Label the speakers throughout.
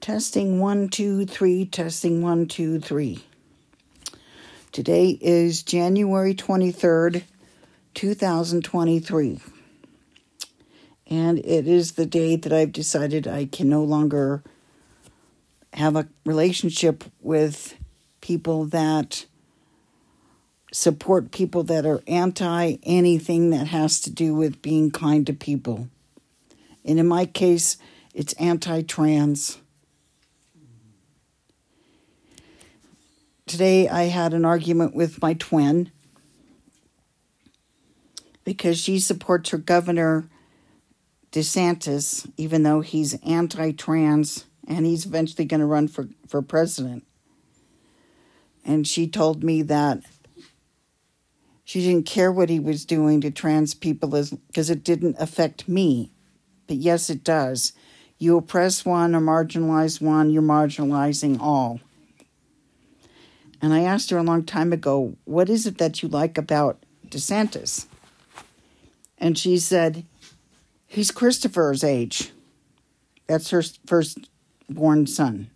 Speaker 1: Testing one, two, three, testing one, two, three. Today is January 23rd, 2023. And it is the day that I've decided I can no longer have a relationship with people that support people that are anti anything that has to do with being kind to people. And in my case, it's anti trans. Today I had an argument with my twin because she supports her governor DeSantis, even though he's anti trans and he's eventually going to run for, for president. And she told me that she didn't care what he was doing to trans people because it didn't affect me. But yes, it does. You oppress one or marginalize one, you're marginalizing all. And I asked her a long time ago, What is it that you like about DeSantis? And she said, He's Christopher's age. That's her first-born son.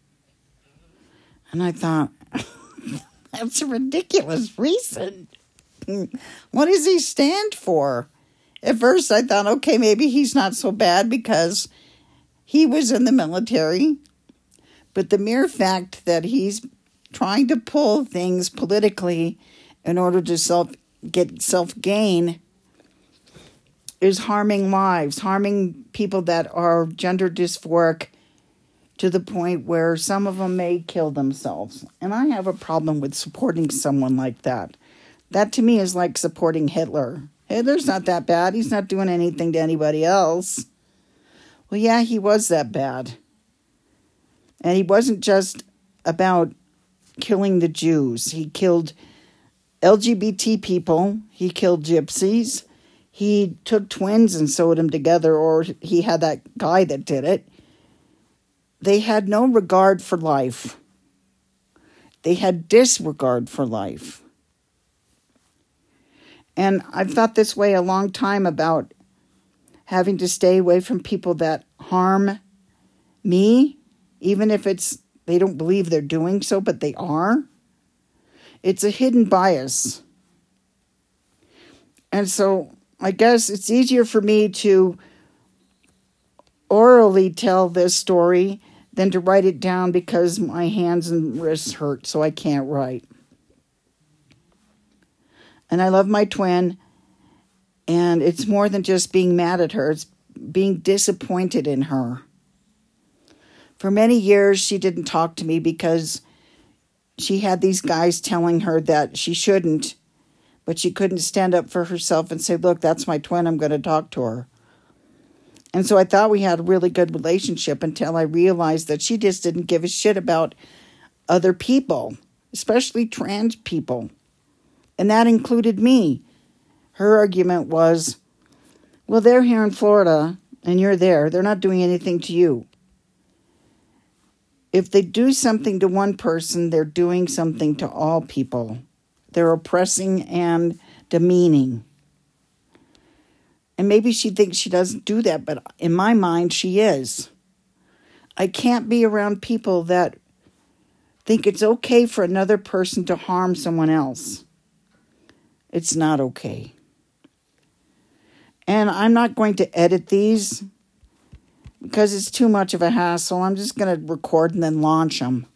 Speaker 1: And I thought, That's a ridiculous reason. What does he stand for? At first, I thought, okay, maybe he's not so bad because he was in the military. But the mere fact that he's trying to pull things politically in order to self get self gain is harming lives, harming people that are gender dysphoric to the point where some of them may kill themselves. And I have a problem with supporting someone like that. That to me is like supporting Hitler. Hitler's not that bad. He's not doing anything to anybody else. Well, yeah, he was that bad. And he wasn't just about killing the Jews. He killed LGBT people. He killed gypsies. He took twins and sewed them together, or he had that guy that did it. They had no regard for life. They had disregard for life. And I've thought this way a long time about having to stay away from people that harm me, even if it's they don't believe they're doing so, but they are. It's a hidden bias. And so I guess it's easier for me to orally tell this story than to write it down because my hands and wrists hurt, so I can't write. And I love my twin, and it's more than just being mad at her, it's being disappointed in her. For many years, she didn't talk to me because she had these guys telling her that she shouldn't, but she couldn't stand up for herself and say, Look, that's my twin. I'm going to talk to her. And so I thought we had a really good relationship until I realized that she just didn't give a shit about other people, especially trans people. And that included me. Her argument was, Well, they're here in Florida and you're there. They're not doing anything to you if they do something to one person, they're doing something to all people. They're oppressing and demeaning. And maybe she thinks she doesn't do that, but in my mind, she is. I can't be around people that think it's okay for another person to harm someone else. It's not okay. And I'm not going to edit these because it's too much of a hassle. I'm just going to record and then launch them.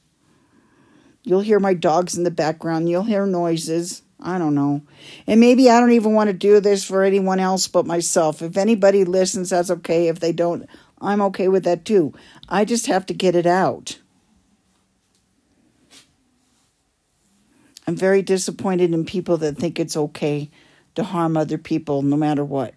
Speaker 1: You'll hear my dogs in the background. You'll hear noises. I don't know. And maybe I don't even want to do this for anyone else but myself. If anybody listens, that's okay. If they don't, I'm okay with that too. I just have to get it out. I'm very disappointed in people that think it's okay to harm other people no matter what.